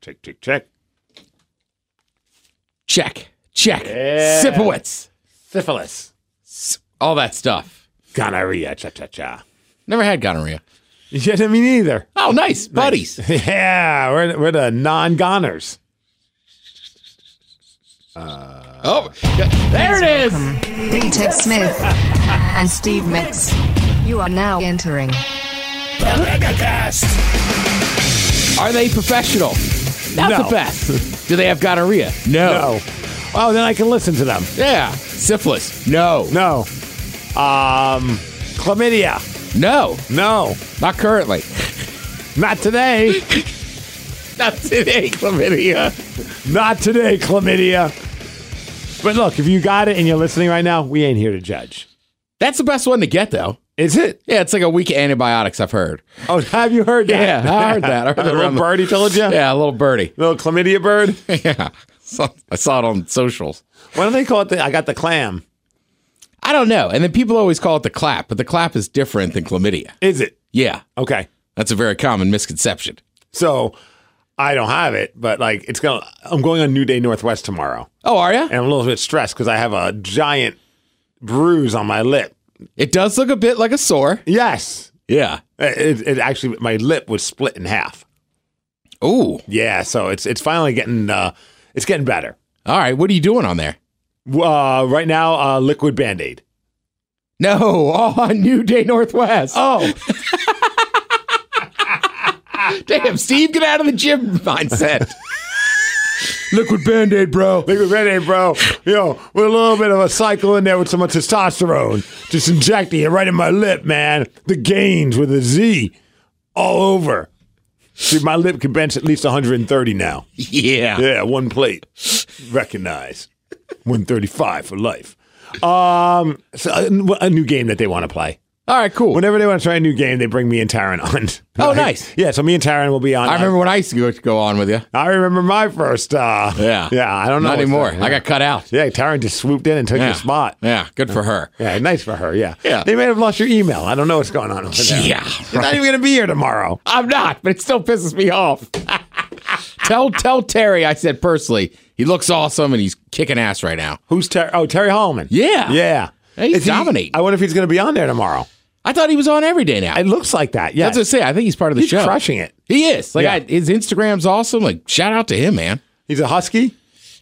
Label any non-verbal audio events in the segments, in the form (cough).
Check, check, check. Check. Check. Yeah. Sipowitz. Syphilis. All that stuff. Gonorrhea. Cha, cha, cha. Never had gonorrhea. (laughs) Yeah, me neither. Oh, nice. Buddies. (laughs) Yeah, we're, we're the non-goners. Uh, oh, there it is. Peter Smith (laughs) and Steve Miggs. You are now entering the Megacast. Are they professional? Not No. the best. Do they have gonorrhea? No. No. Oh, then I can listen to them. Yeah. Syphilis? No. No. Um, chlamydia. No. No. Not currently. Not today. (laughs) Not today, chlamydia. Not today, chlamydia. But look, if you got it and you're listening right now, we ain't here to judge. That's the best one to get, though. Is it? Yeah, it's like a week of antibiotics, I've heard. Oh, (laughs) have you heard that? Yeah, I heard that. I (laughs) heard A that little around the- birdie told you? Yeah, a little birdie. a (laughs) Little chlamydia bird? yeah. So, I saw it on socials. Why don't they call it the, I got the clam? I don't know. And then people always call it the clap, but the clap is different than chlamydia. Is it? Yeah. Okay. That's a very common misconception. So I don't have it, but like it's gonna I'm going on New Day Northwest tomorrow. Oh, are you? And I'm a little bit stressed because I have a giant bruise on my lip. It does look a bit like a sore. Yes. Yeah. It, it actually my lip was split in half. Ooh. Yeah, so it's it's finally getting uh it's getting better. All right. What are you doing on there? Uh, right now, uh, liquid band aid. No, (laughs) on New Day Northwest. Oh, (laughs) (laughs) Damn, Steve, get out of the gym mindset. Liquid Band Aid, bro. liquid band aid, bro. Yo, with a little bit of a cycle in there with some testosterone. Just injecting it right in my lip, man. The gains with a Z all over. See, my lip can bench at least 130 now. Yeah. Yeah, one plate. Recognize. 135 for life. Um, so a, a new game that they want to play. All right, cool. Whenever they want to try a new game, they bring me and Taryn on. Oh, nice. Yeah, so me and Taryn will be on. I remember when I used to go, to go on with you. I remember my first. Uh, Yeah. yeah. I don't know Not anymore. that. I got cut out. Yeah, Taryn just swooped in and took Yeah. your spot. Yeah, good for her. Yeah, nice for her. Yeah. Yeah. They may have lost your email. I don't know what's going on over there. Yeah, You're not even going to be here tomorrow. I'm not, but it still pisses me off. (laughs) tell tell Terry I said personally, he looks awesome and he's kicking ass right now. Who's Terry? Oh, Terry Hallman. Yeah. Yeah. He's Is he- dominating. I wonder if he's going to be on there tomorrow. I thought he was on every day now. It looks like that. Yeah. That's what I say. I think he's part of the he's show. crushing it. He is. Like Yeah. I, his Instagram's awesome. Like shout out to him, man. He's a husky.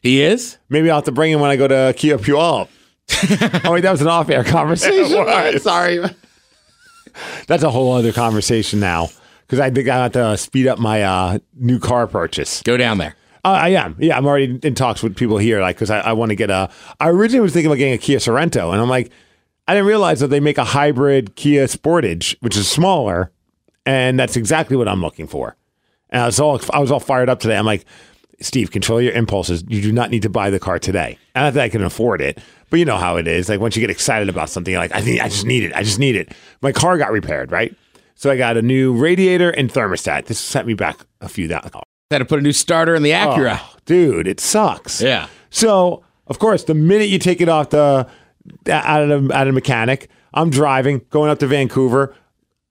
He is. Maybe I'll have to bring him when I go to Kia Puyallup. oh wait, that was an off-air conversation. (laughs) Sorry, that's a whole other conversation now because I think I have to speed up my uh, new car purchase. Go down there. Uh, I am, yeah. I'm already in talks with people here, like because I, I want to get a. I originally was thinking about getting a Kia Sorento, and I'm like, I didn't realize that they make a hybrid Kia Sportage, which is smaller, and that's exactly what I'm looking for. And I was all I was all fired up today. I'm like, Steve, control your impulses. You do not need to buy the car today. And I think I can afford it, but you know how it is. Like once you get excited about something, you're like, I think I just need it. I just need it. My car got repaired, right? So I got a new radiator and thermostat. This sent me back a few dollars. Had to put a new starter in the Acura. Oh, dude, it sucks. Yeah. So of course, the minute you take it off the out of out of mechanic, I'm driving going up to Vancouver.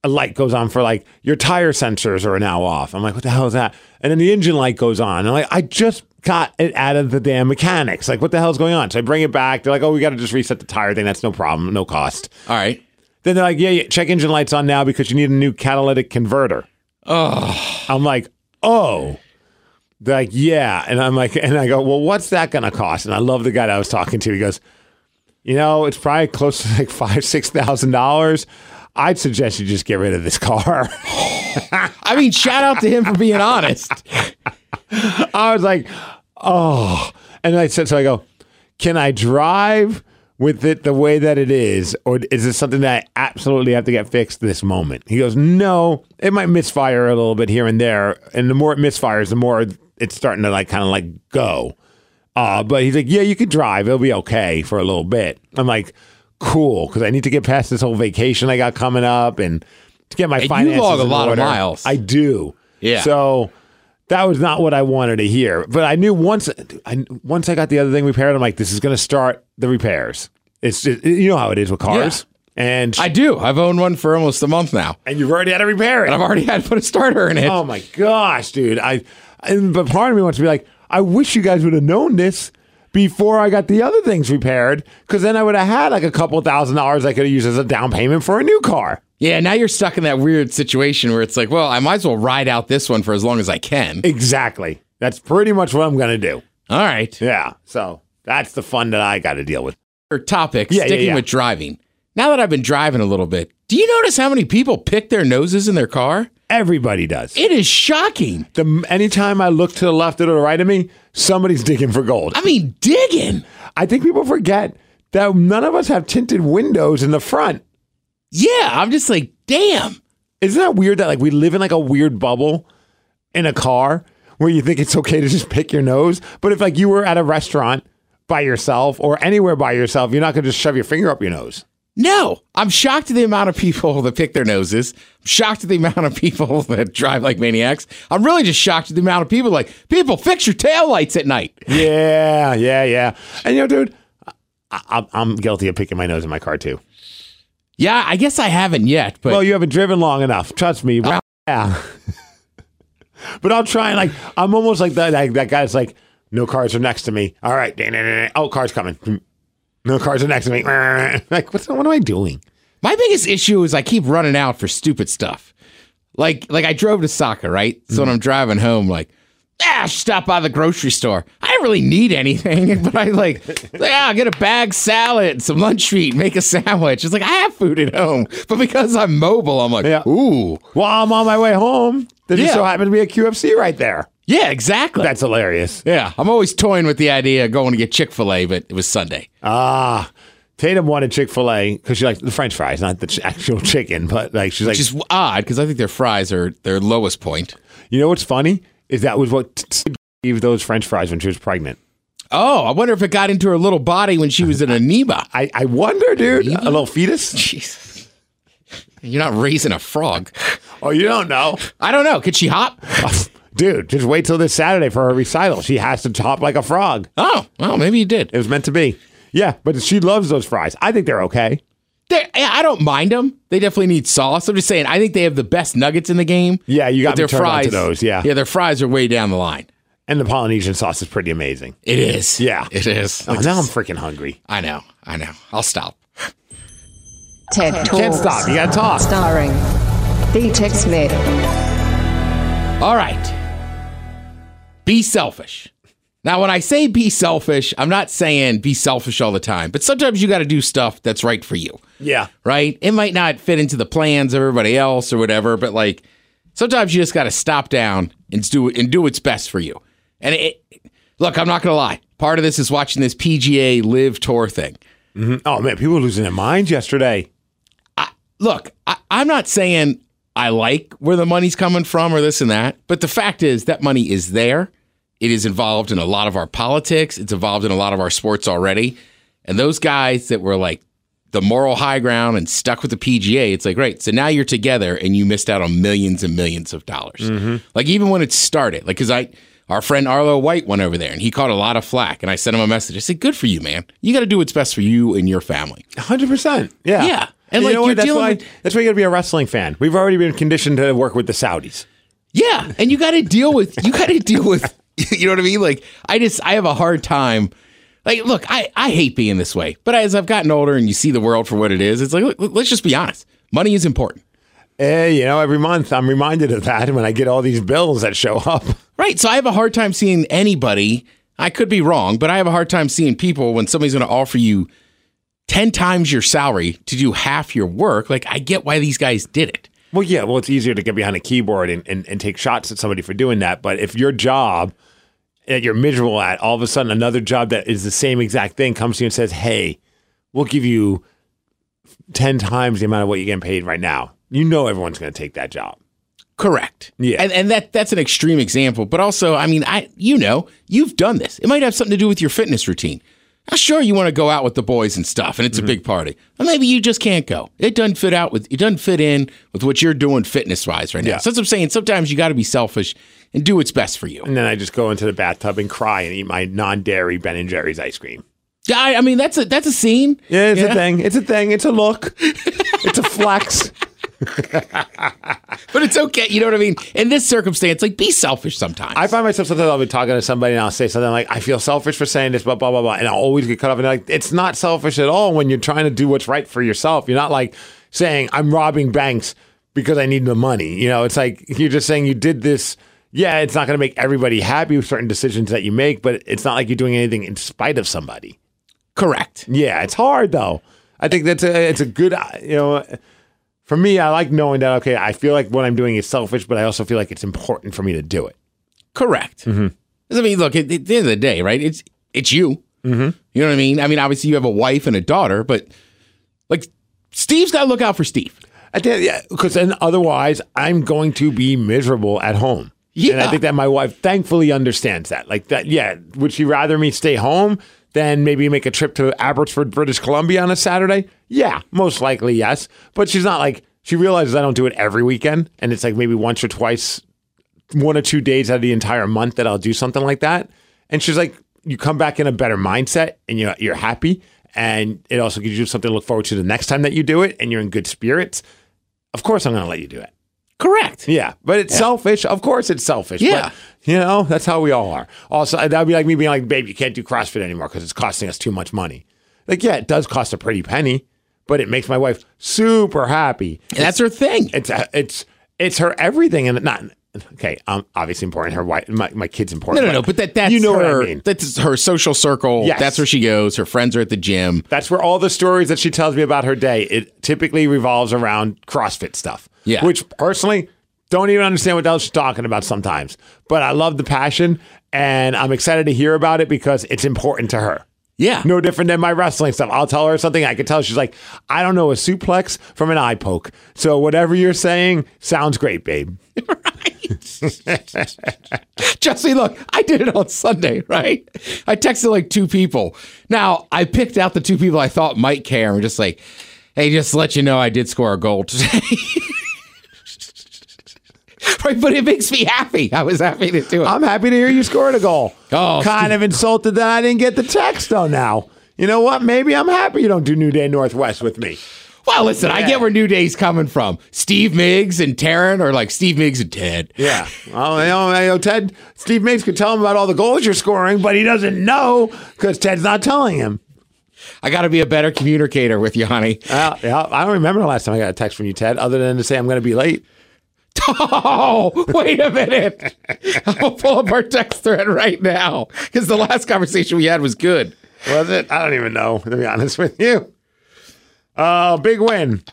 A light goes on for like your tire sensors are now off. I'm like, what the hell is that? And then the engine light goes on. I'm like, I just got it out of the damn mechanics. Like, what the hell is going on? So I bring it back. They're like, oh, we got to just reset the tire thing. That's no problem, no cost. All right. Then they're like, yeah, yeah, check engine lights on now because you need a new catalytic converter. Oh. I'm like, oh. They're like, yeah. And I'm like, and I go, well, what's that going to cost? And I love the guy that I was talking to. He goes, you know, it's probably close to like five, six thousand dollars. I'd suggest you just get rid of this car. I mean, shout out to him for being honest. I was like, oh. And I said, so I go, can I drive with it the way that it is? Or is this something that I absolutely have to get fixed this moment? He goes, no, it might misfire a little bit here and there. And the more it misfires, the more it's starting to like kind of like go. Uh, but he's like, yeah, you can drive. It'll be okay for a little bit. I'm like, cool, because I need to get past this whole vacation I got coming up and to get my you finances. log a lot of miles. I do. Yeah. So that was not what I wanted to hear. But I knew once I once I got the other thing repaired, I'm like, this is going to start the repairs. It's just, you know how it is with cars, and I do. I've owned one for almost a month now. and you've already had to repair it. And I've already had to put a starter in it. Oh my gosh, dude! I And, but part of me wants to be like, I wish you guys would have known this before I got the other things repaired, because then I would have had like a couple thousand dollars I could have used as a down payment for a new car. Yeah, now you're stuck in that weird situation where it's like, well, I might as well ride out this one for as long as I can. Exactly. That's pretty much what I'm going to do. All right. Yeah. So that's the fun that I got to deal with. Your topic, Yeah, yeah, sticking yeah. with driving. Now that I've been driving a little bit, do you notice how many people pick their noses in their car? Everybody does. It is shocking. The, anytime I look to the left or to the right of me, somebody's digging for gold. I mean, digging. I think people forget that none of us have tinted windows in the front. Yeah, I'm just like, damn. Isn't that weird that like we live in like a weird bubble in a car where you think it's okay to just pick your nose? But if like you were at a restaurant by yourself or anywhere by yourself, you're not gonna just shove your finger up your nose. No, I'm shocked at the amount of people that pick their noses. I'm shocked at the amount of people (laughs) that drive like maniacs. I'm really just shocked at the amount of people like, people fix your taillights at night. (laughs) Yeah, yeah, yeah. And you know, dude, I, I'm guilty of picking my nose in my car too. Yeah, I guess I haven't yet, but Well, you haven't driven long enough. Trust me. Oh. Yeah. (laughs) but I'll try and like I'm almost like that like, that guy that's like, no cars are next to me. All right. Oh, cars coming. No cars are next to me. (laughs) Like, what's what am I doing? My biggest issue is I keep running out for stupid stuff. Like like I drove to soccer, right? So when I'm driving home, like, ah, I should stop by the grocery store. I didn't really need anything, (laughs) but I like, like ah, get a bag salad, some lunch meat, make a sandwich. It's like I have food at home, but because I'm mobile, I'm like, Yeah. ooh, Well, I'm on my way home. There just so happened to be a QFC right there. Yeah, exactly. That's hilarious. yeah, I'm always toying with the idea of going to get Chick Fil A, but it was Sunday. Ah. Tatum wanted Chick fil A because she likes the French fries, not the ch- actual chicken. But like, she's like, Which is odd because I think their fries are their lowest point. you know what's funny? Is that was what t- t- gave those French fries when she was pregnant. Oh, I wonder if it got into her little body when she was an (laughs) amoeba. I, I wonder, dude. A little fetus? Jesus. You're not raising a frog. Oh, you don't know. I don't know. Could she hop? (laughs) Dude, just wait till this Saturday for her recital. She has to hop like a frog. Oh, well, maybe you did. It was meant to be. Yeah, but she loves those fries. I think they're okay. They're- I don't mind them. They definitely need sauce. I'm just saying, I think they have the best nuggets in the game. Yeah, you got their turned on fries, to those, yeah. yeah, their fries are way down the line. And the Polynesian sauce is pretty amazing. It is. Yeah. it is. Oh, now I'm freaking hungry. I know. I know. I'll stop. TED Talks. Can't stop. You gotta talk. Starring The Tech Smith. All right. Be selfish. Now, when I say be selfish, I'm not saying be selfish all the time, but sometimes you got to do stuff that's right for you. Yeah. right? It might not fit into the plans of everybody else or whatever, but like sometimes you just got to stop down and do and do what's best for you. And it, look, I'm not gonna lie. Part of this is watching this PGA LIV Tour thing. Mm-hmm. Oh, man, people were losing their minds yesterday. Look, I, I'm not saying I like where the money's coming from or this and that, but the fact is that money is there. It is involved in a lot of our politics. It's involved in a lot of our sports already. And those guys that were like the moral high ground and stuck with the PGA, it's like, right, So now you're together and you missed out on millions and millions of dollars. Like even when it started, like, cause I, our friend Arlo White went over there and he caught a lot of flack. And I sent him a message. I said, good for you, man. You got to do what's best for you and your family. 100%. Yeah. Yeah. And, And, like, you know you're what? That's dealing why, with- that's why you got to be a wrestling fan. We've already been conditioned to work with the Saudis. Yeah, and you got to deal with you got to deal with (laughs) (laughs) you know what I mean? Like I just I have a hard time like look, I I hate being this way. But as I've gotten older and you see the world for what it is, it's like look, let's just be honest. Money is important. Eh, you know, every month I'm reminded of that when I get all these bills that show up. (laughs) Right? So I have a hard time seeing anybody, I could be wrong, but I have a hard time seeing people when somebody's going to offer you 10 times your salary to do half your work. Like I get why these guys did it. Well, yeah, well, it's easier to get behind a keyboard and, and, and take shots at somebody for doing that. But if your job that you're miserable at, all of a sudden another job that is the same exact thing comes to you and says, hey, we'll give you 10 times the amount of what you're getting paid right now. You know everyone's going to take that job. Correct. Yeah. And and that that's an extreme example, but also, I mean, I you know, you've done this. It might have something to do with your fitness routine. Now, sure, you want to go out with the boys and stuff, and it's a mm-hmm. big party. But maybe you just can't go. It doesn't fit out with it doesn't fit in with what you're doing fitness wise right now. Yeah. So that's what I'm saying. Sometimes you got to be selfish and do what's best for you. And then I just go into the bathtub and cry and eat my non dairy Ben and Jerry's ice cream. Yeah, I, I mean that's a that's a scene. Yeah, it's a thing. It's a thing. It's a look. (laughs) it's a flex. (laughs) but it's okay. You know what I mean? In this circumstance, like be selfish sometimes. I find myself sometimes I'll be talking to somebody and I'll say something like, I feel selfish for saying this, blah, blah, blah, blah. And I'll always get cut off. And like, it's not selfish at all when you're trying to do what's right for yourself. You're not like saying, I'm robbing banks because I need the money. You know, it's like you're just saying you did this. Yeah, it's not going to make everybody happy with certain decisions that you make, but it's not like you're doing anything in spite of somebody. Correct. Yeah, it's hard though. I think that's a it's a good you know. For me, I like knowing that okay, I feel like what I'm doing is selfish, but I also feel like it's important for me to do it. Correct. I mean, look, at, at the end of the day, right? It's it's you. Mm-hmm. You know what I mean? I mean, obviously you have a wife and a daughter, but like Steve's got to look out for Steve. I think, yeah, because then otherwise I'm going to be miserable at home. Yeah. And I think that my wife thankfully understands that. Like that, yeah. Would she rather me stay home than maybe make a trip to Abbotsford, British Columbia on a Saturday? Yeah, most likely yes. But she's not like she realizes I don't do it every weekend, and it's like maybe once or twice, one or two days out of the entire month that I'll do something like that. And she's like, you come back in a better mindset, and you're you're happy, and it also gives you something to look forward to the next time that you do it, and you're in good spirits. Of course, I'm going to let you do it. Correct. Yeah, but it's selfish. Of course, it's selfish. Yeah. but, you know that's how we all are. Also, that would be like me being like, "Babe, you can't do CrossFit anymore because it's costing us too much money." Like, yeah, it does cost a pretty penny, but it makes my wife super happy. And that's her thing. It's it's it's her everything, and not okay. Um, obviously important. Her wife, my, my kid's important. no, no. But that that's you know her. what I mean. That's her social circle. Yes. That's where she goes. Her friends are at the gym. That's where all the stories that she tells me about her day, it typically revolves around CrossFit stuff. Yeah. Which personally, don't even understand what the hell she's talking about sometimes. But I love the passion and I'm excited to hear about it because it's important to her. Yeah. No different than my wrestling stuff. I'll tell her something. I can tell she's like, I don't know a suplex from an eye poke. So whatever you're saying sounds great, babe. (laughs) Right. (laughs) Jesse, look, I did it on Sunday, right? I texted like two people. Now, I picked out the two people I thought might care and just like, hey, just to let you know I did score a goal today. (laughs) (laughs) right, but it makes me happy. I was happy to do it. I'm happy to hear you scored a goal. Oh, kind Steve- of insulted that I didn't get the text though now. You know what? Maybe I'm happy you don't do New Day Northwest with me. well, listen, I get where New Day's coming from. Steve Miggs and Taryn are like Steve Miggs and Ted. Yeah. Well, you know, you know, Ted, Steve Miggs could tell him about all the goals you're scoring, but he doesn't know because Ted's not telling him. I got to be a better communicator with you, honey. Uh, yeah, I don't remember the last time I got a text from you, Ted, other than to say I'm going to be late. Oh, wait a minute. I'll pull up our text thread right now because the last conversation we had was good. Was it? I don't even know, to be honest with you. Uh, big win.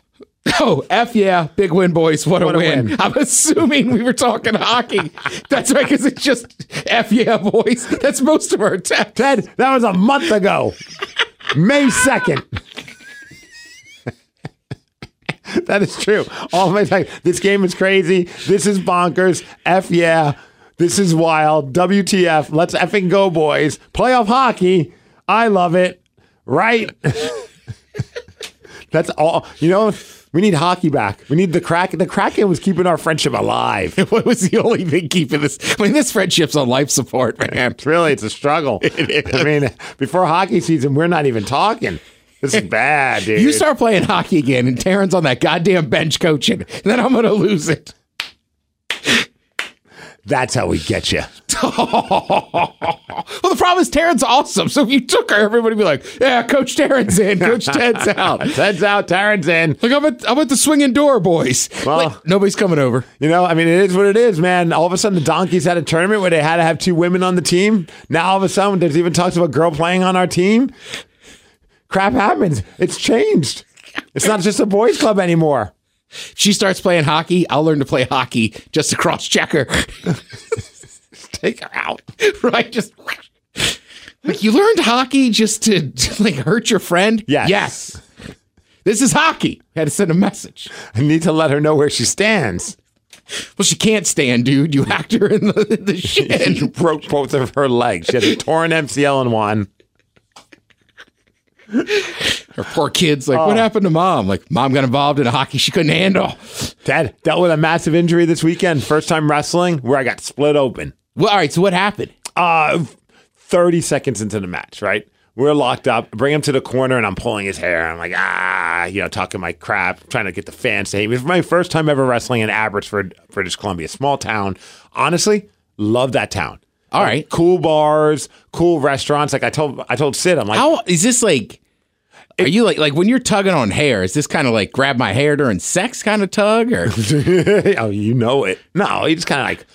Oh, F yeah. Big win, boys. What a, What a win. win. I'm assuming we were talking hockey. That's right, because it's just F yeah, boys. That's most of our text. Ted, that was a month ago. May 2nd. (laughs) that is true. All my time. This game is crazy. This is bonkers. F yeah. This is wild. WTF. Let's effing go, boys. Playoff hockey. I love it. Right? (laughs) That's all. You know, we need hockey back. We need the crack. The Kraken was keeping our friendship alive. (laughs) What was the only thing keeping this? I mean, this friendship's on life support, man. It's really, it's a struggle. I mean, before hockey season, we're not even talking. This is bad, dude. You start playing hockey again, and Taryn's on that goddamn bench coaching, then I'm going to lose it. That's how we get you. (laughs) well, the problem is Taryn's awesome. So if you took her, everybody would be like, yeah, Coach Taryn's in, Coach Ted's out. (laughs) Ted's out, Taryn's in. Like, I'm at, I'm at the swinging door, boys. Well- Wait, nobody's coming over. You know, I mean, it is what it is, man. All of a sudden, the Donkeys had a tournament where they had to have two women on the team. Now, all of a sudden, there's even talks of a girl playing on our team. Crap happens. It's changed. It's not just a boys' club anymore. She starts playing hockey, I'll learn to play hockey just to cross check her. (laughs) Take her out. right? Just like you learned hockey just to, to, like hurt your friend? Yes. Yes. This is hockey. I Had to send a message. I need to let her know where she stands. Well, she can't stand, dude. You hacked her in the, the (laughs) shin. broke both of her legs. She had a torn MCL in one. (laughs) Her poor kid's like, Oh. what happened to mom? Like, mom got involved in a hockey she couldn't handle. Dad dealt with a massive injury this weekend. First time wrestling where I got split open. Well, all right. So what happened? Uh, 30 seconds into the match, right? We're locked up. Bring him to the corner, and I'm pulling his hair. I'm like, ah, you know, talking my crap, trying to get the fans to hate me. It's my first time ever wrestling in Abbotsford, British Columbia, small town. Honestly, love that town. All Like, right. cool bars, cool restaurants. Like I told, I told Sid, I'm like, How is this like? Are you like like when you're tugging on hair? Is this kind of like grab my hair during sex kind of tug or? (laughs) oh, you know it. No, you just kind of like,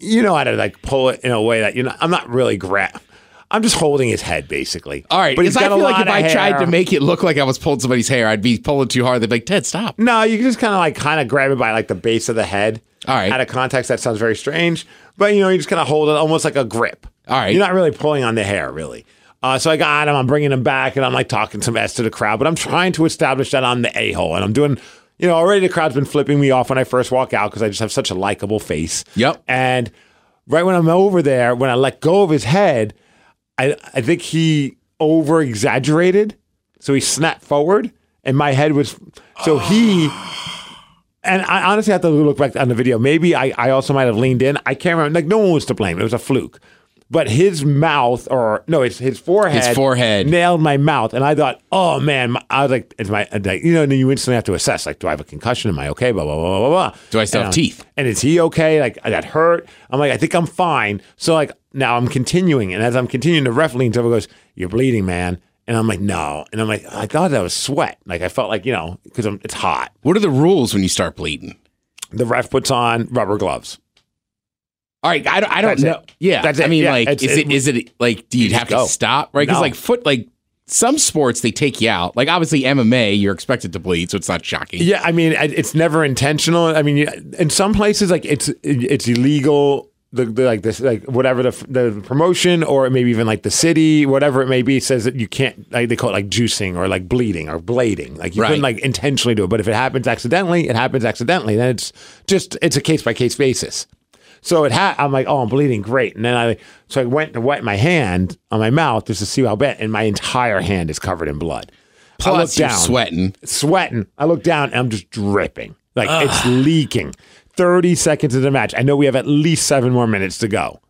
you know how to like pull it in a way that you know. I'm not really grab. I'm just holding his head basically. All right, but he's because I got a feel like if I tried to make it look like I was pulling somebody's hair, I'd be pulling too hard. They'd be like, Ted, stop. No, you can just kind of like kind of grab it by like the base of the head. All right. Out of context, that sounds very strange, but you know, you just kind of hold it almost like a grip. All right. You're not really pulling on the hair, really. Uh, so I got him. I'm bringing him back, and I'm like talking some s to the crowd, but I'm trying to establish that I'm the a hole, and I'm doing. You know, already the crowd's been flipping me off when I first walk out because I just have such a likable face. Yep. And right when I'm over there, when I let go of his head, I I think he over exaggerated. So he snapped forward and my head was so he and I honestly have to look back on the video. Maybe I, I also might have leaned in. I can't remember. Like no one was to blame. It was a fluke. But his mouth, or no, it's his forehead. His forehead. nailed my mouth, and I thought, oh man, I was like, it's my, uh, like, you know, and then you instantly have to assess, like, do I have a concussion? Am I okay? Blah blah blah blah blah. Do I still And have teeth? And is he okay? Like that hurt? I'm like, I think I'm fine. So like now I'm continuing, and as I'm continuing, the ref leans over, goes, "You're bleeding, man." And I'm like, no. And I'm like, I thought that was sweat. Like I felt like you know, because it's hot. What are the rules when you start bleeding? The ref puts on rubber gloves. All right, I don't, I don't That's it. know. Yeah, That's I mean, Yeah, like, it's- is it it- is it like, do you, just have to go. stop? Right? Because No. like foot, like some sports they take you out. Like obviously MMA, you're expected to bleed, so it's not shocking. Yeah, I mean, it's never intentional. I mean, in some places, like it's it's illegal. The, the like this like whatever the the promotion or maybe even like the city whatever it may be says that you can't like they call it like juicing or like bleeding or blading like you Right. couldn't like intentionally do it but if it happens accidentally it happens accidentally then it's just it's a case by case basis so it had I'm like oh I'm bleeding great and then I so I went to wet my hand on my mouth just to see how bad and my entire hand is covered in blood I Plus, look you're down sweating. sweating. I look down and I'm just dripping. Like it's leaking. 30 seconds of the match. I know we have at least seven more minutes to go.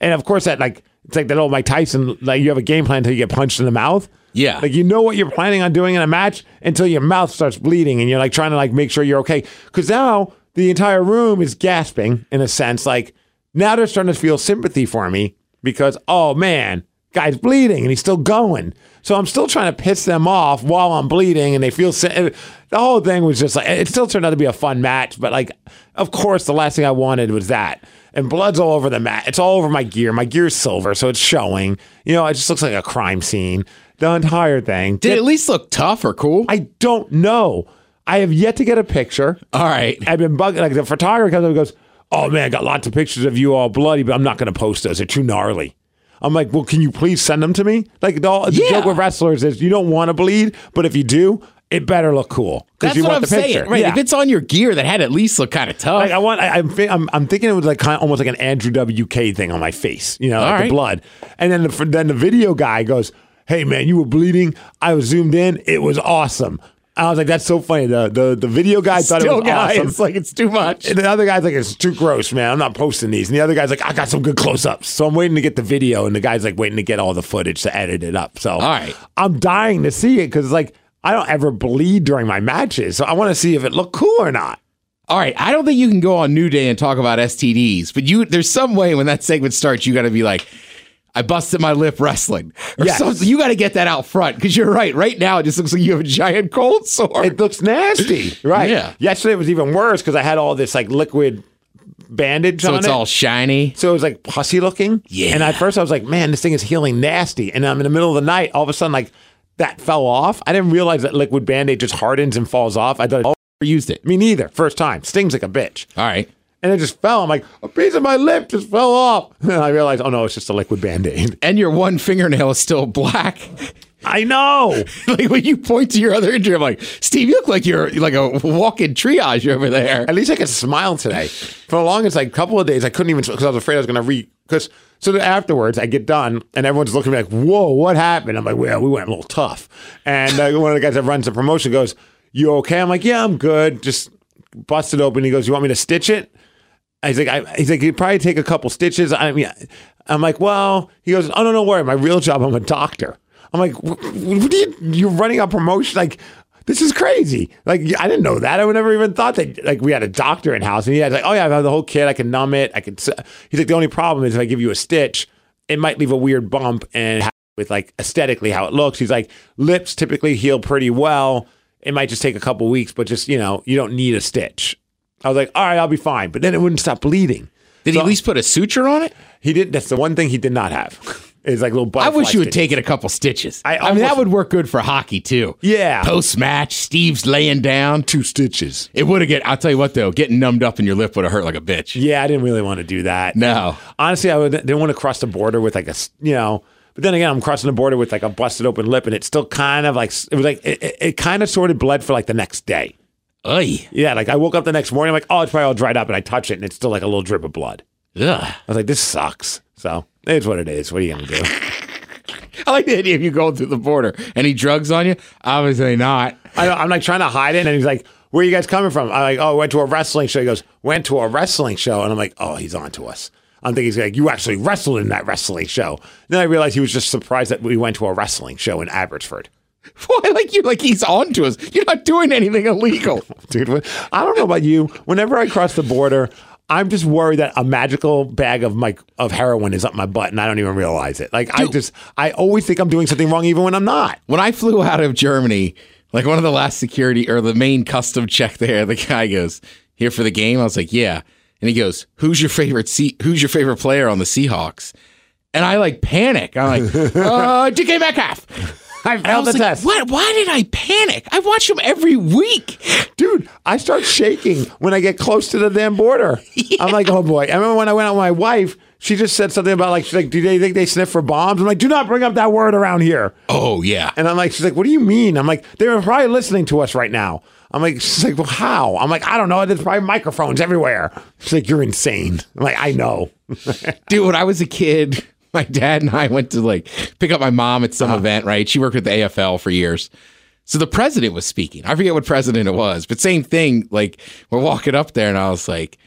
And of course, that like, it's like that old Mike Tyson, like you have a game plan until you get punched in the mouth. Yeah. Like you know what you're planning on doing in a match until your mouth starts bleeding and you're like trying to like make sure you're okay. Cause now the entire room is gasping in a sense. Like now they're starting to feel sympathy for me because, oh man, guy's bleeding and he's still going. So I'm still trying to piss them off while I'm bleeding and they feel the whole thing was just like it still turned out to be a fun match, but like of course the last thing I wanted was that. And blood's all over the mat. It's all over my gear. My gear's silver, so it's showing. You know, it just looks like a crime scene. The entire thing. Did it at least look tough or cool? I don't know. I have yet to get a picture. All right. I've been bugging. Like the photographer comes up and goes, "Oh man, I got lots of pictures of you all bloody, but I'm not going to post those. They're too gnarly." I'm like, "Well, can you please send them to me?" Like the, the Yeah. joke with wrestlers is, you don't want to bleed, but if you do, it better look cool That's you what want I'm the picture. Right. Yeah. If it's on your gear, that had at least look kind of tough. Like I want, I, I'm, I'm, I'm thinking it was like kind of almost like an Andrew WK thing on my face, you know, like right. the blood. And then the then the video guy goes, "Hey man, you were bleeding. I was zoomed in. It was awesome." I was like, "That's so funny." The the, the video guy thought it was guys, awesome. (laughs) like it's too much. And the other guy's like, "It's too gross, man. I'm not posting these." And the other guy's like, "I got some good close-ups." So I'm waiting to get the video, and the guy's like waiting to get all the footage to edit it up. So All right. I'm dying to see it because like I don't ever bleed during my matches, so I want to see if it looked cool or not. All right, I don't think you can go on New Day and talk about STDs, but you there's some way when that segment starts, you got to be like, I busted my lip wrestling, or Yes. something. You got to get that out front because you're right. Right now, it just looks like you have a giant cold sore. It looks nasty, right? Yeah. Yesterday was even worse because I had all this like liquid bandage so on it's it. all shiny. so it was like pussy looking. Yeah. And at first I was like, man, this thing is healing nasty. And I'm in the middle of the night, all of a sudden, like that fell off. I didn't realize that liquid bandage just hardens and falls off. I thought, oh, Used it. me neither. First time. Stings like a bitch. All right. And it just fell. I'm like, a piece of my lip just fell off. (laughs) And I realized, oh no, it's just a liquid band aid. And your one fingernail is still black. I know. (laughs) like when you point to your other injury, I'm like, Steve, you look like you're like a walk-in triage over there. At least I could smile today. For the longest like a couple of days, I couldn't even because I was afraid I was going to re. Because so then afterwards, I get done and everyone's looking at me like, "Whoa, what happened?" I'm like, "Well, we went a little tough." And uh, one of the guys that runs the promotion goes, "You okay?" I'm like, "Yeah, I'm good." Just busted open. He goes, "You want me to stitch it?" He's like, I, he's like, it'd probably take a couple stitches. I mean, I'm like, well, he goes, oh no, no worry. My real job, I'm a doctor. I'm like, what, you, you're running a promotion? Like, this is crazy. Like, I didn't know that. I would never even thought that, like, we had a doctor in house and he had like, oh yeah, I have the whole kit. I can numb it. I can, he's like, the only problem is if I give you a stitch, it might leave a weird bump and with like aesthetically how it looks. He's like, lips typically heal pretty well. It might just take a couple weeks, but just, you know, you don't need a stitch. I was like, all right, I'll be fine. But then it wouldn't stop bleeding. Did he at least put a suture on it? He didn't. That's the one thing he did not have. (laughs) It's like little I wish you would take it a couple stitches. I I, mean, that would work good for hockey too. Yeah. Post match, Steve's laying down. two stitches. It would have get. I'll tell you what though, getting numbed up in your lip would have hurt like a bitch. Yeah, I didn't really want to do that. No. honestly, I would, didn't want to cross the border with like a, you know. But then again, I'm crossing the border with like a busted open lip, and it's still kind of like it was like it, it, it kind of sort of bled for like the next day. Oy. Yeah, like I woke up the next morning, I'm like, oh, it's probably all dried up, and I touch it, and it's still like a little drip of blood. Ugh. I was like, this sucks. So it's what it is. What are you gonna do? (laughs) I like the idea of you going through the border. Any drugs on you? Obviously not. I, I'm like trying to hide it, and he's like, "Where are you guys coming from?" I'm like, "Oh, went to a wrestling show." He goes, "Went to a wrestling show," and I'm like, "Oh, he's on to us." I'm thinking he's like, "You actually wrestled in that wrestling show." Then I realized he was just surprised that we went to a wrestling show in Abbotsford. (laughs) Why, like you're like he's on to us. You're not doing anything illegal. (laughs) Dude, I don't know about you. Whenever I cross the border, I'm just worried that a magical bag of my of heroin is up my butt, and I don't even realize it. Like I just, I always think I'm doing something wrong, even when I'm not. When I flew out of Germany, like one of the last security or the main custom check there, the guy goes, "Here for the game." I was like, "Yeah," and he goes, "Who's your favorite? Se- who's your favorite player on the Seahawks?" And I like panic. I'm like, (laughs) "Uh, DK Metcalf." (laughs) I failed the like, test. What? Why did I panic? I watch them every week. Dude, I start shaking when I get close to the damn border. (laughs) I'm like, oh boy. I remember when I went out with my wife, she just said something about like, she's like, do they think they sniff for bombs? I'm like, do not bring up that word around here. Oh yeah. And I'm like, she's like, what do you mean? I'm like, they're probably listening to us right now. I'm like, she's like, well, how? I'm like, I don't know. There's probably microphones everywhere. She's like, you're insane. I'm like, I know. (laughs) Dude, when I was a kid, (laughs) my dad and I went to like pick up my mom at some uh-huh. event, right? She worked with the AFL for years. So the president was speaking. I forget what president it was, but same thing. Like we're walking up there and I was like,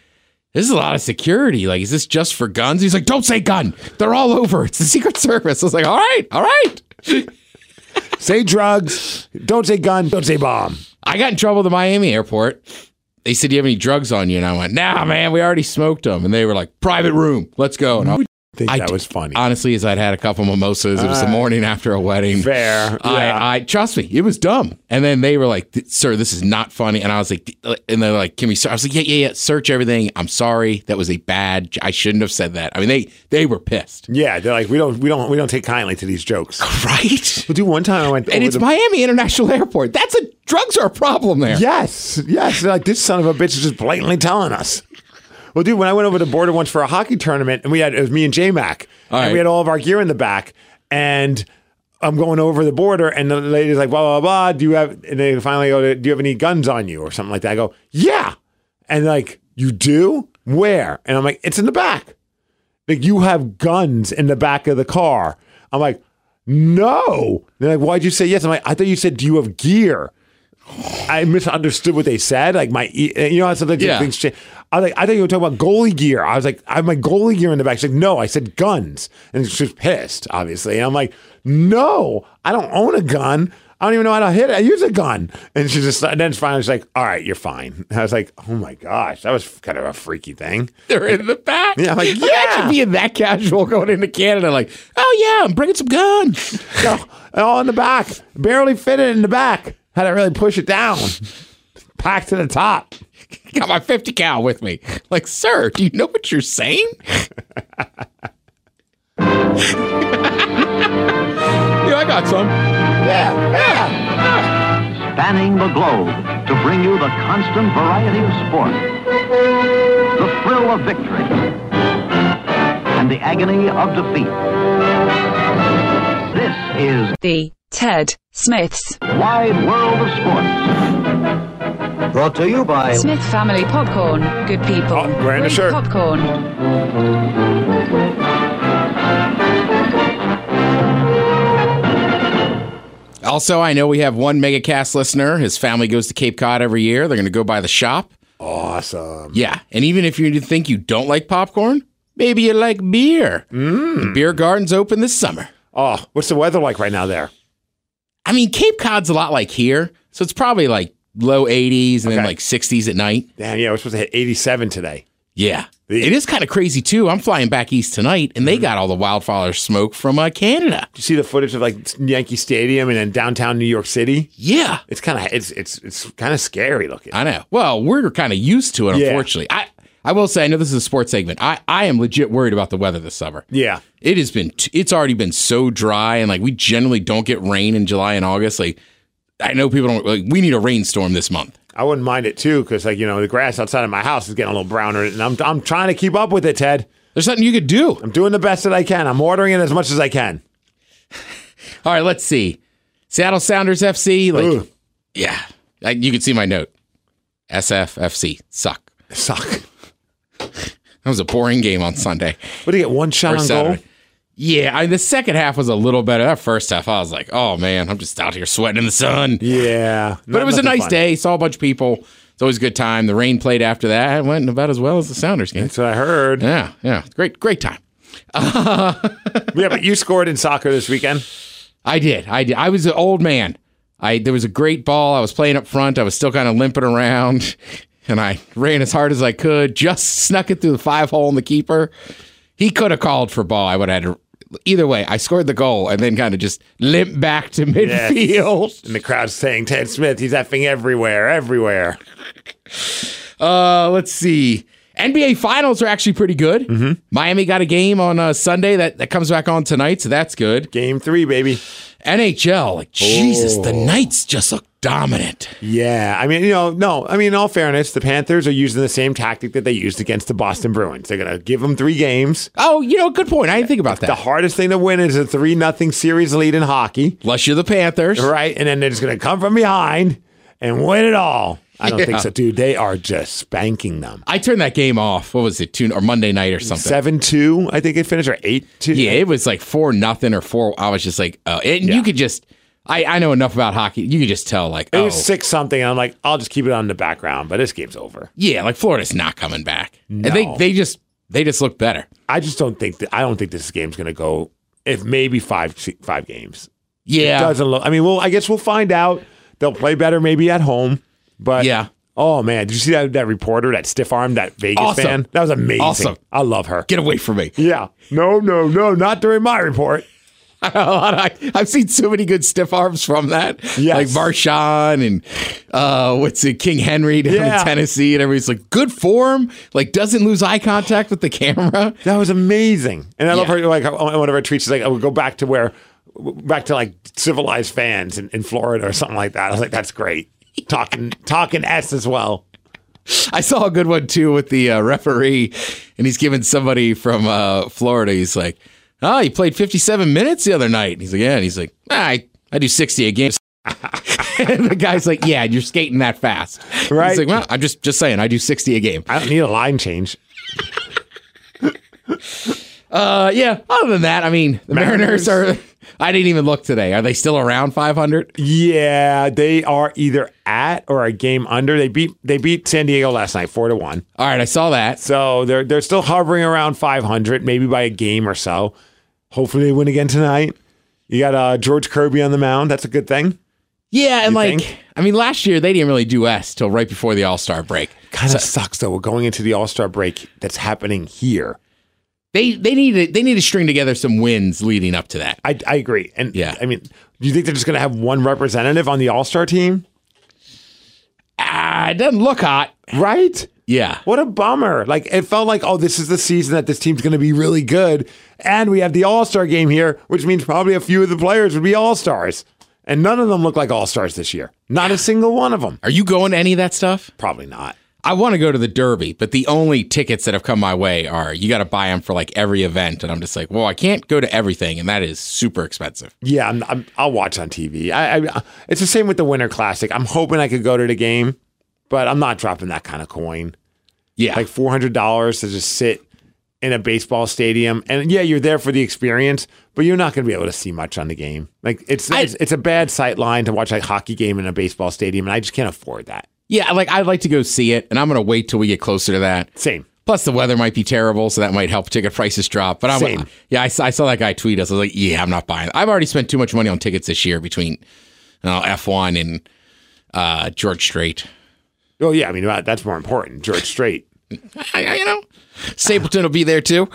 this is a lot of security. Like, is this just for guns? He's like, don't say gun. They're all over. It's the (laughs) Secret Service. I was like, all right, all right. (laughs) Say drugs. Don't say gun. Don't say bomb. I got in trouble at the Miami airport. They said, do you have any drugs on you? And I went, nah, man, we already smoked them. And they were like, private room. Let's go. And I think I that was funny. honestly, as I'd had a couple mimosas, it was the uh, morning after a wedding. Fair. Yeah. I, I trust me, it was dumb. And then they were like, "Sir, this is not funny." And I was like, and they're like, "Can we?" Search? I was like, "Yeah, yeah, yeah. Search everything. I'm sorry. That was a bad. I shouldn't have said that." I mean, they they were pissed, yeah, they're like, we don't, we don't, we don't take kindly to these jokes. (laughs) right? But do one time I went And over it's the- Miami International Airport. That's a drugs are a problem there. Yes, yes. They're like this son of a bitch is just blatantly telling us. Well, dude, when I went over the border once for a hockey tournament, and we had it was me and J Mac, All and we had all of our gear in the back, and I'm going over the border, and the lady's like, blah blah blah. Do you have? And they finally go, do you have any guns on you or something like that? I go, yeah, and like, you do? Where? And I'm like, it's in the back. Like you have guns in the back of the car. I'm like, no. They're like, why'd you say yes? I'm like, I thought you said, do you have gear? I misunderstood what they said. Like my, you know, how sometimes Yeah. things change. I was like, I thought you were talking about goalie gear. I was like, I have my goalie gear in the back. She's like, no, I said guns, and she's pissed, obviously. And I'm like, no, I don't own a gun. I don't even know how to hit it. I use a gun. And she just, and then finally she's like, all right, you're fine. And I was like, oh my gosh, that was kind of a freaky thing. They're in the back. Yeah, I'm like, yeah. Imagine being that casual going into Canada, like, oh yeah, I'm bringing some guns. So, (laughs) all in the back, barely fit it in the back. Had to really push it down, packed to the top. (laughs) Got my 50 cal with me. Like, sir, do you know what you're saying? (laughs) yeah, I got some. Yeah, yeah. spanning the globe to bring you the constant variety of sport, the thrill of victory, and the agony of defeat. This is The Ted Smiths Wide World of Sports. Brought to you by Smith Family Popcorn. Good people. Oh, wearing Great shirt. Popcorn. Also, I know we have one Megacast listener. His family goes to Cape Cod every year. They're going to go by the shop. Awesome. Yeah. And even if you think you don't like popcorn, maybe you like beer. Mm. The beer garden's open this summer. Oh, what's the weather like right now there? I mean, Cape Cod's a lot like here, so it's probably like low 80s and then like 60s at night. Damn, yeah, we're supposed to hit 87 today. Yeah. The- It is kind of crazy too. I'm flying back east tonight, and they got all the wildfire smoke from uh, Canada. Did you see the footage of like Yankee Stadium and then downtown New York City? Yeah, It's kind of it's it's it's kind of scary looking. I know. Well, we're kind of used to it, Yeah. unfortunately. I I will say, I know this is a sports segment. I I am legit worried about the weather this summer. Yeah. It has been. T- it's already been so dry, and like we generally don't get rain in July and August. Like I know people don't. Like we need a rainstorm this month. I wouldn't mind it too because like you know the grass outside of my house is getting a little browner and I'm I'm trying to keep up with it, Ted. There's something you could do. I'm doing the best that I can. I'm ordering it as much as I can. (laughs) All right, let's see. Seattle Sounders FC. Like, Ugh. yeah, I, you can see my note. SFFC suck. Suck. That was a boring game on Sunday. What do you get? One shot or on goal. Yeah, I, mean, the second half was a little better. That first half, I was like, oh man, I'm just out here sweating in the sun. Yeah, But it was a nice day. Saw a bunch of people. It's always a good time. The Reign played after that. It went about as well as the Sounders game. That's what I heard. Yeah, yeah. Great, great time. (laughs) yeah, but you scored in soccer this weekend. I did. I did. I was an old man. I there was a great ball. I was playing up front. I was still kind of limping around, and I ran as hard as I could. Just snuck it through the five hole in the keeper. He could have called for ball. I would have had to. Either way, I scored the goal and then kind of just limped back to (laughs) Yes. midfield. And the crowd's saying, Ted Smith, he's effing everywhere, everywhere. Uh, let's see. NBA finals are actually pretty good. Mm-hmm. Miami got a game on uh, Sunday that, that comes back on tonight, so that's good. Game three, baby. NHL, like Jesus, the Oh. Knights just look dominant. Yeah. I mean, you know, no, I mean, in all fairness, the Panthers are using the same tactic that they used against the Boston Bruins. They're going to give them three games. Oh, you know, good point. I didn't think about that. The hardest thing to win is a 3 nothing series lead in hockey, Unless you're the Panthers. right? And then they're just going to come from behind and win it all. I don't Yeah. think so, dude. They are just spanking them. I turned that game off. What was it? Two or Monday night or something. 7 2, I think it finished, or 8 2. Yeah, it was like four nothing or four. I was just like, oh, and Yeah. you could just. I, I know enough about hockey. You can just tell, like, It oh, was 6 something. And I'm like, I'll just keep it on the background, but this game's over. yeah, like Florida's not coming back. And they they just they just look better. I just don't think that, I don't think this game's going to go, if maybe five five games. Yeah, it doesn't look. I mean, well, I guess we'll find out. They'll play better maybe at home, but Yeah. Oh man, did you see that that reporter, that stiff arm, that Vegas Awesome. fan? That was amazing. Awesome. I love her. get away from me. Yeah. No, no, no, not during my report. (laughs) I, I've seen so many good stiff arms from that. Yes. Like Marshawn and uh, what's it, King Henry down Yeah. in Tennessee, and everybody's like, good form, like doesn't lose eye contact with the camera. (laughs) That was amazing. And I love Yeah. her. Like on one of her tweets, she's like, "I would go back to where, back to like civilized fans in, in Florida or something like that." I was like, "That's great." Talking, (laughs) talking s as well. I saw a good one too with the uh, referee, and he's giving somebody from uh, Florida. He's like, "Oh, you played 57 minutes the other night." He's like, "Yeah," and he's like, ah, "I I do 60 a game." (laughs) and the guy's like, "Yeah, you're skating that fast, Right. He's like, "Well, I'm just just saying, I do 60 a game." I don't need a line change. (laughs) Uh, yeah. Other than that, I mean, the Mariners, Mariners. are. I didn't even look today. Are they still around 500? Yeah, they are either at or a game under. They beat they beat San Diego last night, four to one. All right, I saw that. So they're they're still hovering around 500, maybe by a game or so. Hopefully they win again tonight. You got uh, George Kirby on the mound. That's a good thing. Yeah, and You like, think? I mean, last year they didn't really do S till right before the All Star break. Kind of sucks though. We're going into the All Star break that's happening here. They they need to they need to string together some wins leading up to that. I, I agree. And Yeah. I mean, do you think they're just going to have one representative on the All Star team? Ah, it doesn't look hot. Right? Yeah. What a bummer. Like it felt like, oh, this is the season that this team's going to be really good. And we have the All Star game here, which means probably a few of the players would be All Stars. And none of them look like All Stars this year. Not a single one of them. Are you going to any of that stuff? Probably not. I want to go to the Derby, but the only tickets that have come my way are you got to buy them for like every event, and I'm just like, well, I can't go to everything, and that is super expensive. Yeah, I'm, I'm, I'll watch on TV. I, I, it's the same with the Winter Classic. I'm hoping I could go to the game, but I'm not dropping that kind of coin. Yeah, Like $400 to just sit in a baseball stadium. And yeah, you're there for the experience, but you're not going to be able to see much on the game. Like it's, I- it's, it's a bad sight line to watch a hockey game in a baseball stadium, and I just can't afford that. yeah, like I'd like to go see it, and I'm gonna wait till we get closer to that. Same. Plus, the weather might be terrible, so that might help ticket prices drop. But I'm, Same. yeah, I, saw- I saw that guy tweet us. I was like, yeah, I'm not buying. I've already spent too much money on tickets this year between you know, F1 and uh, George Strait. Oh yeah, I mean that's more important. George Strait. (laughs) You know, Stapleton will be there too.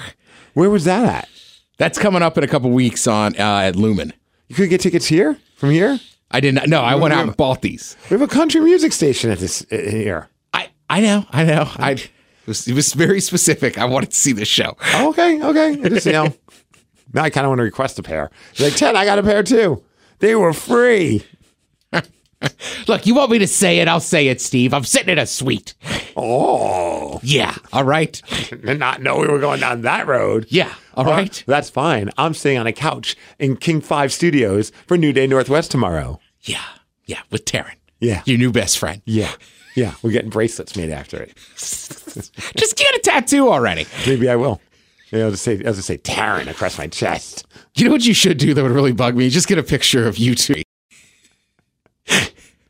Where was that at? That's coming up in a couple weeks on uh, at Lumen. You could get tickets here from here. I didn't. No, I went out and bought these. We have a country music station at this uh, here. I I know, I know. (laughs) I it was, it was very specific. I wanted to see this show. Oh, okay, okay. I just you know. (laughs) now I kind of want to request a pair. Like Ted, I got a pair too. They were free. (laughs) Look, you want me to say it? I'll say it, Steve. I'm sitting in a suite. Oh, Yeah. All right. did (laughs) not know we were going down that road. Yeah. All right. That's fine. I'm staying on a couch in King Five Studios for New Day Northwest tomorrow. Yeah. Yeah. With Taryn. Yeah. Your new best friend. Yeah. Yeah. We're getting bracelets made after it. (laughs) Just get a tattoo already. Maybe I will. Yeah, I'll just say, I'll just say Taryn across my chest. You know what you should do that would really bug me? Just get a picture of you two.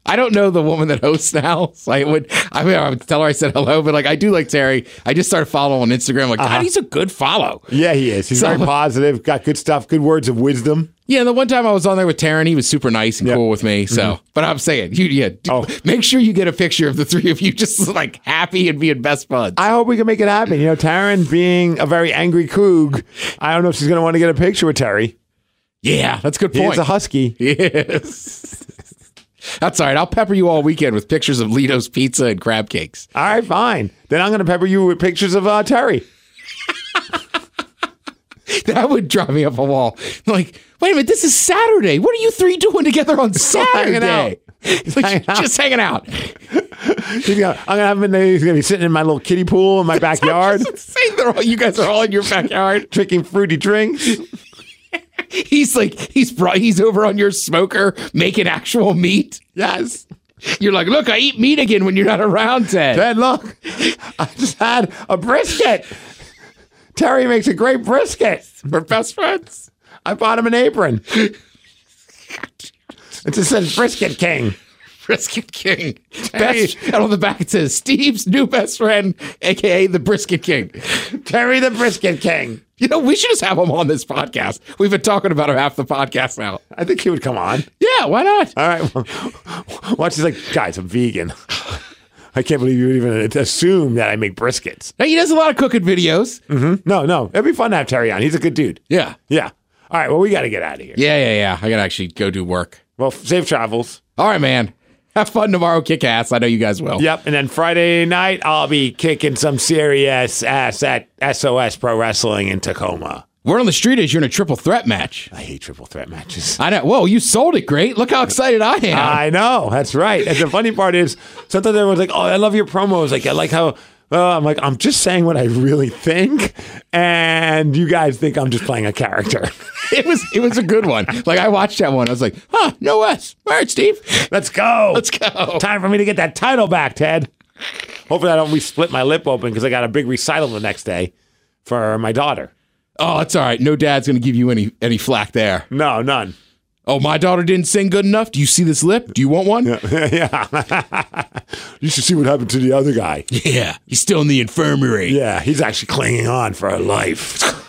I don't know the woman that hosts now, so I would. I mean, I would tell her I said hello, but like I do like Terry. I just started following on Instagram. Like, uh-huh. God, he's a good follow. Yeah, he is. He's So- very positive, got good stuff, good words of wisdom. Yeah, the one time I was on there with Taryn, he was super nice and Yeah. cool with me. So, mm-hmm. but I'm saying, you yeah, do- Oh. make sure you get a picture of the three of you just (laughs) like happy and being best buds. I hope we can make it happen. You know, Taryn being a very angry Coog, I don't know if she's going to want to get a picture with Terry. yeah, that's a good point. is a husky. (laughs) yes. That's all right. I'll pepper you all weekend with pictures of Lito's pizza and crab cakes. All right, fine. Then I'm going to pepper you with pictures of uh, Terry. (laughs) That would drive me up a wall. Like, wait a minute, this is Saturday. What are you three doing together on. Saturday? (laughs) Like, hanging out. just hanging out. Gonna, I'm going to have him. He's to be sitting in my little kiddie pool in my (laughs) backyard, all, you guys are all in your backyard. drinking fruity drinks. (laughs) He's like, he's brought, he's over on your smoker making actual meat. Yes. You're like, look, I eat meat again when you're not around, Ted. Ted, look, I just had a brisket. Terry makes a great brisket. We're best friends. I bought him an apron. It just says Brisket King. Brisket King. Best, and on the back it says Steve's new best friend, aka the Brisket King. Terry the Brisket King. You know, we should just have him on this podcast. We've been talking about him half the podcast now. I think he would come on. Yeah, why not? All right. Well, watch. He's like, guys, I'm vegan. I can't believe you would even assume that I make briskets. Now, he does a lot of cooking videos. Mm-hmm. No, no. It'd be fun to have Terry on. He's a good dude. Yeah. Yeah. All right. Well, we got to get out of here. Yeah, yeah, yeah. I gotta actually go do work. Well, safe travels. All right, man. Have fun tomorrow. Kick ass. I know you guys will. Yep. And then Friday night, I'll be kicking some serious ass at SOS Pro Wrestling in Tacoma. Word on the street is you're in a triple threat match. I hate triple threat matches. I know. Whoa, you sold it great. Look how excited I am. I know. That's right. And the funny part is, sometimes everyone's like, "Oh, I love your promos." Like, I like how. Well, I'm like, I'm just saying what I really think, and you guys think I'm just playing a character. (laughs) it was it was a good one. Like I watched that one. I was like, huh, no S. All right, Steve. Let's go. Let's go. Time for me to get that title back, Ted. Hopefully, I don't re-split my lip open because I got a big recital the next day for my daughter. Oh, it's all right. No dad's gonna give you any any flack there. No, none. Oh, my daughter didn't sing good enough. Do you see this lip? Do you want one? (laughs) yeah. yeah. (laughs) you should see what happened to the other guy. Yeah. He's still in the infirmary. Yeah, he's actually clinging on for a life. (laughs)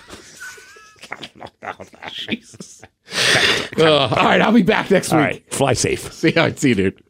Ugh. Uh, all right, I'll be back next All week. right, fly safe. See, all right, see you, dude.